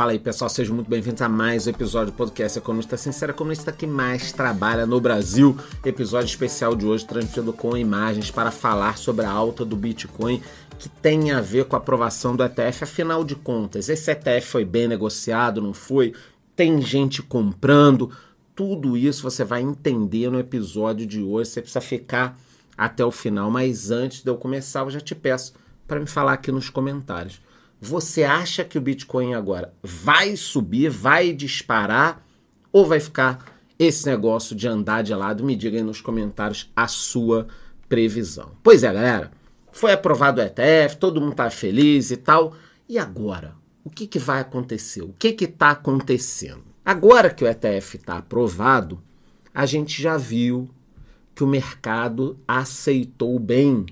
Fala aí, pessoal, sejam muito bem-vindos a mais um episódio do podcast Economista Sincera, economista que mais trabalha no Brasil. Episódio especial de hoje, transmitido com imagens para falar sobre a alta do Bitcoin, que tem a ver com a aprovação do ETF. Afinal de contas, esse ETF foi bem negociado, não foi? Tem gente comprando. Tudo isso você vai entender no episódio de hoje. Você precisa ficar até o final. Mas antes de eu começar, eu já te peço para me falar aqui nos comentários você acha que o Bitcoin agora vai subir, vai disparar ou vai ficar esse negócio de andar de lado? Me diga aí nos comentários a sua previsão. Pois é, galera. Foi aprovado o ETF, todo mundo tá feliz e tal. E agora? O que, que vai acontecer? O que está acontecendo? Agora que o ETF está aprovado, a gente já viu que o mercado aceitou bem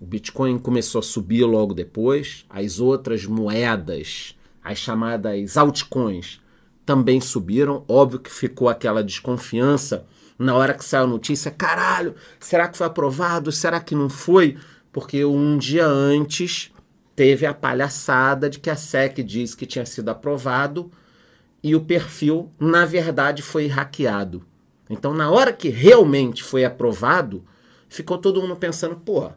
o Bitcoin começou a subir logo depois, as outras moedas, as chamadas altcoins, também subiram. Óbvio que ficou aquela desconfiança na hora que saiu a notícia: caralho, será que foi aprovado? Será que não foi? Porque um dia antes teve a palhaçada de que a SEC disse que tinha sido aprovado e o perfil, na verdade, foi hackeado. Então, na hora que realmente foi aprovado, ficou todo mundo pensando: pô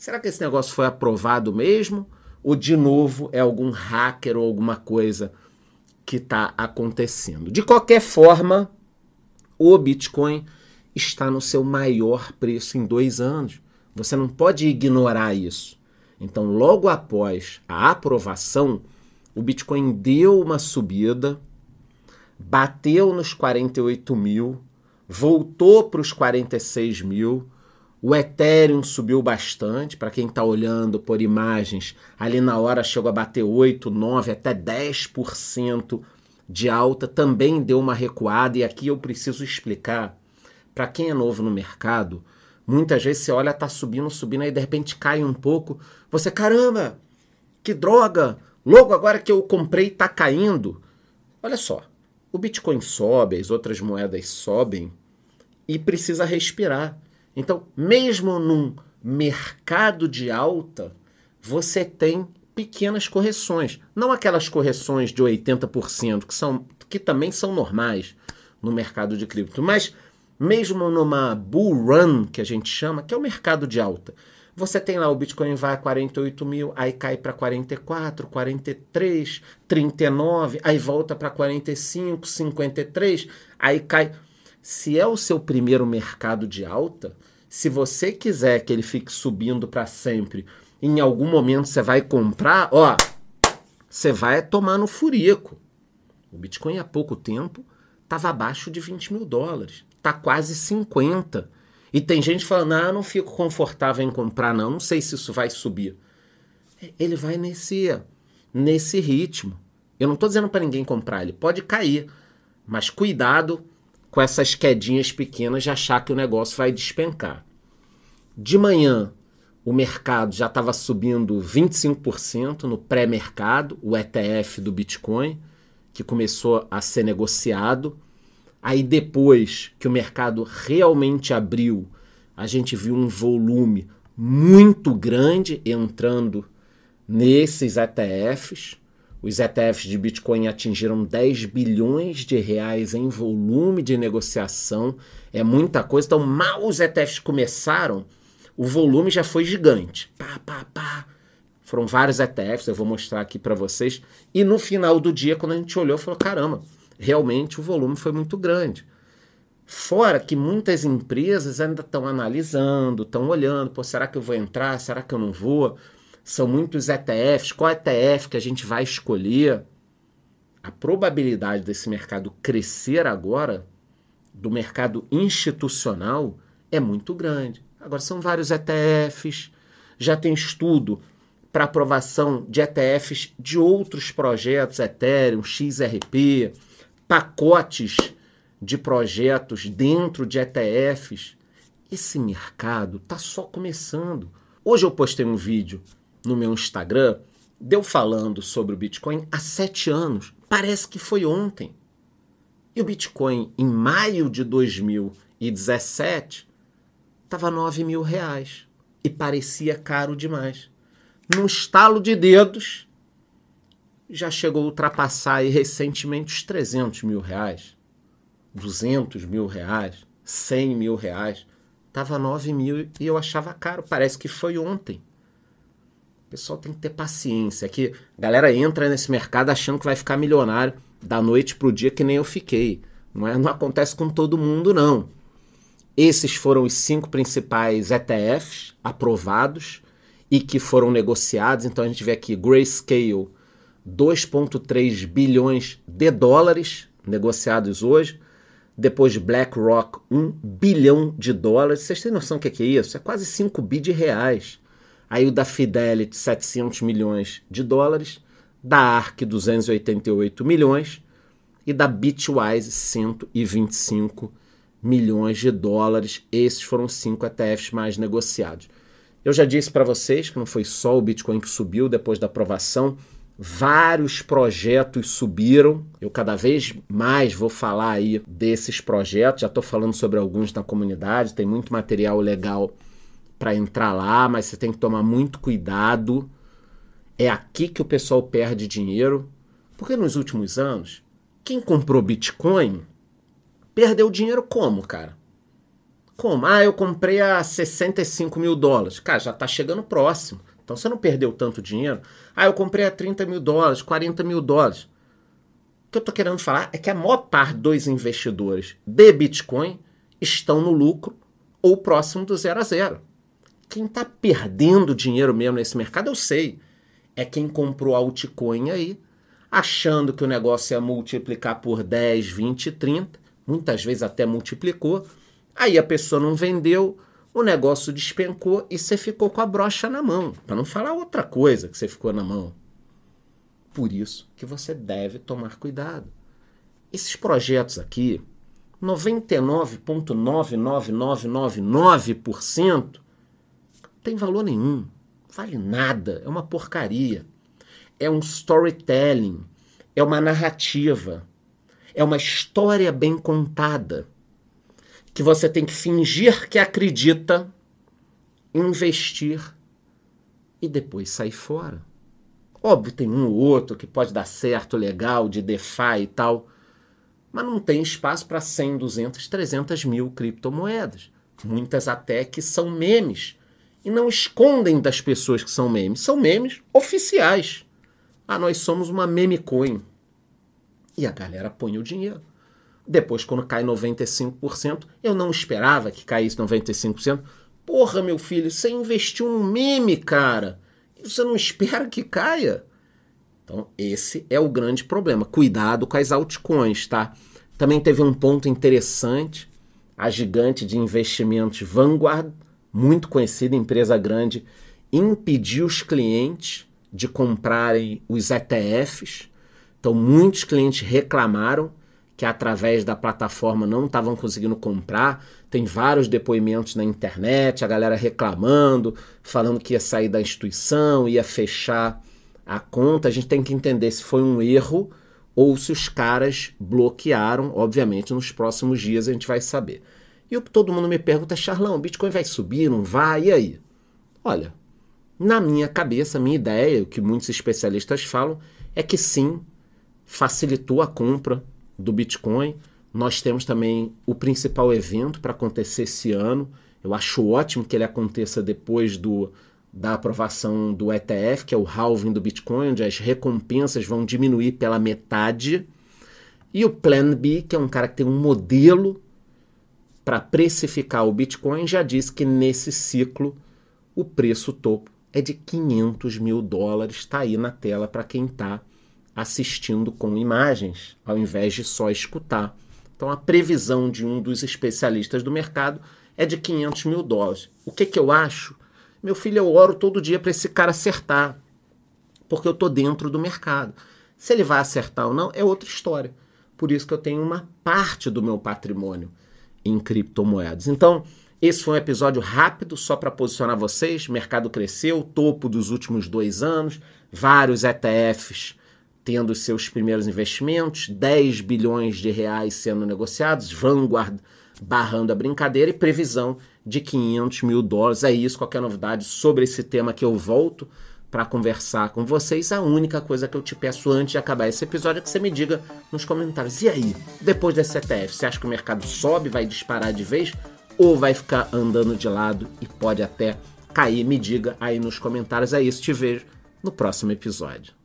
Será que esse negócio foi aprovado mesmo? Ou de novo é algum hacker ou alguma coisa que está acontecendo? De qualquer forma, o Bitcoin está no seu maior preço em dois anos. Você não pode ignorar isso. Então, logo após a aprovação, o Bitcoin deu uma subida, bateu nos 48 mil, voltou para os 46 mil o Ethereum subiu bastante, para quem está olhando por imagens, ali na hora chegou a bater 8, 9, até 10% de alta, também deu uma recuada, e aqui eu preciso explicar, para quem é novo no mercado, muitas vezes você olha, tá subindo, subindo, aí de repente cai um pouco, você, caramba, que droga, logo agora que eu comprei tá caindo. Olha só, o Bitcoin sobe, as outras moedas sobem, e precisa respirar. Então, mesmo num mercado de alta, você tem pequenas correções. Não aquelas correções de 80%, que, são, que também são normais no mercado de cripto, mas mesmo numa bull run, que a gente chama, que é o mercado de alta, você tem lá o Bitcoin vai a 48 mil, aí cai para 44, 43, 39, aí volta para 45, 53, aí cai. Se é o seu primeiro mercado de alta, se você quiser que ele fique subindo para sempre, em algum momento você vai comprar, ó, você vai tomar no furico. O Bitcoin há pouco tempo estava abaixo de 20 mil dólares, está quase 50. E tem gente falando, ah, não fico confortável em comprar, não, não sei se isso vai subir. Ele vai nesse, nesse ritmo. Eu não estou dizendo para ninguém comprar, ele pode cair, mas cuidado com essas quedinhas pequenas de achar que o negócio vai despencar. De manhã, o mercado já estava subindo 25% no pré-mercado, o ETF do Bitcoin, que começou a ser negociado. Aí depois que o mercado realmente abriu, a gente viu um volume muito grande entrando nesses ETFs. Os ETFs de Bitcoin atingiram 10 bilhões de reais em volume de negociação. É muita coisa. Então, mal os ETFs começaram, o volume já foi gigante. Pá, pá, pá. Foram vários ETFs, eu vou mostrar aqui para vocês. E no final do dia, quando a gente olhou, falou: caramba, realmente o volume foi muito grande. Fora que muitas empresas ainda estão analisando, estão olhando, pô, será que eu vou entrar? Será que eu não vou? São muitos ETFs, qual ETF que a gente vai escolher? A probabilidade desse mercado crescer agora, do mercado institucional, é muito grande. Agora são vários ETFs, já tem estudo para aprovação de ETFs de outros projetos, Ethereum, XRP, pacotes de projetos dentro de ETFs. Esse mercado está só começando. Hoje eu postei um vídeo no meu Instagram, deu falando sobre o Bitcoin há sete anos. Parece que foi ontem. E o Bitcoin, em maio de 2017, estava 9 mil reais. E parecia caro demais. Num estalo de dedos, já chegou a ultrapassar recentemente os 300 mil reais, 200 mil reais, 100 mil reais. Tava 9 mil e eu achava caro. Parece que foi ontem. Pessoal tem que ter paciência. Que a galera entra nesse mercado achando que vai ficar milionário da noite pro dia que nem eu fiquei. Não, é, não acontece com todo mundo, não. Esses foram os cinco principais ETFs aprovados e que foram negociados. Então a gente vê aqui Grayscale, 2,3 bilhões de dólares negociados hoje. Depois BlackRock, 1 bilhão de dólares. Vocês têm noção do que é isso? É quase 5 bi de reais. Aí o da Fidelity, 700 milhões de dólares. Da ARK, 288 milhões. E da Bitwise, 125 milhões de dólares. Esses foram cinco ETFs mais negociados. Eu já disse para vocês que não foi só o Bitcoin que subiu depois da aprovação. Vários projetos subiram. Eu cada vez mais vou falar aí desses projetos. Já estou falando sobre alguns na comunidade. Tem muito material legal para entrar lá, mas você tem que tomar muito cuidado. É aqui que o pessoal perde dinheiro. Porque nos últimos anos, quem comprou Bitcoin perdeu dinheiro como, cara? Como? Ah, eu comprei a 65 mil dólares. Cara, já está chegando próximo. Então você não perdeu tanto dinheiro. Ah, eu comprei a 30 mil dólares, 40 mil dólares. O que eu estou querendo falar é que a maior parte dos investidores de Bitcoin estão no lucro ou próximo do zero a zero. Quem está perdendo dinheiro mesmo nesse mercado, eu sei. É quem comprou altcoin aí, achando que o negócio ia multiplicar por 10, 20, 30, muitas vezes até multiplicou Aí a pessoa não vendeu, o negócio despencou e você ficou com a brocha na mão. Para não falar outra coisa que você ficou na mão. Por isso que você deve tomar cuidado. Esses projetos aqui, 99,99999% tem valor nenhum. Vale nada. É uma porcaria. É um storytelling. É uma narrativa. É uma história bem contada que você tem que fingir que acredita, investir e depois sair fora. Óbvio, tem um ou outro que pode dar certo, legal, de DeFi e tal, mas não tem espaço para 100, 200, 300 mil criptomoedas. Muitas até que são memes e não escondem das pessoas que são memes. São memes oficiais. Ah, nós somos uma meme coin. E a galera põe o dinheiro. Depois, quando cai 95%, eu não esperava que caísse 95%. Porra, meu filho, você investiu num meme, cara. Você não espera que caia. Então, esse é o grande problema. Cuidado com as altcoins, tá? Também teve um ponto interessante. A gigante de investimentos Vanguard, muito conhecida, empresa grande, impediu os clientes de comprarem os ETFs. Então, muitos clientes reclamaram que através da plataforma não estavam conseguindo comprar. Tem vários depoimentos na internet, a galera reclamando, falando que ia sair da instituição, ia fechar a conta. A gente tem que entender se foi um erro ou se os caras bloquearam. Obviamente, nos próximos dias a gente vai saber. E o que todo mundo me pergunta Charlão, o Bitcoin vai subir, não vai? E aí? Olha, na minha cabeça, minha ideia, o que muitos especialistas falam, é que sim, facilitou a compra do Bitcoin. Nós temos também o principal evento para acontecer esse ano. Eu acho ótimo que ele aconteça depois do, da aprovação do ETF, que é o halving do Bitcoin, onde as recompensas vão diminuir pela metade. E o Plan B, que é um cara que tem um modelo para precificar o Bitcoin, já disse que nesse ciclo o preço topo é de 500 mil dólares. Está aí na tela para quem está assistindo com imagens, ao invés de só escutar. Então, a previsão de um dos especialistas do mercado é de 500 mil dólares. O que, que eu acho? Meu filho, eu oro todo dia para esse cara acertar, porque eu estou dentro do mercado. Se ele vai acertar ou não é outra história. Por isso que eu tenho uma parte do meu patrimônio em criptomoedas. Então, esse foi um episódio rápido só para posicionar vocês. Mercado cresceu, topo dos últimos dois anos, vários ETFs tendo seus primeiros investimentos, 10 bilhões de reais sendo negociados, Vanguard barrando a brincadeira e previsão de 500 mil dólares. É isso, qualquer novidade sobre esse tema que eu volto para conversar com vocês. A única coisa que eu te peço antes de acabar esse episódio é que você me diga nos comentários: e aí, depois desse ETF, você acha que o mercado sobe, vai disparar de vez ou vai ficar andando de lado e pode até cair? Me diga aí nos comentários. É isso, te vejo no próximo episódio.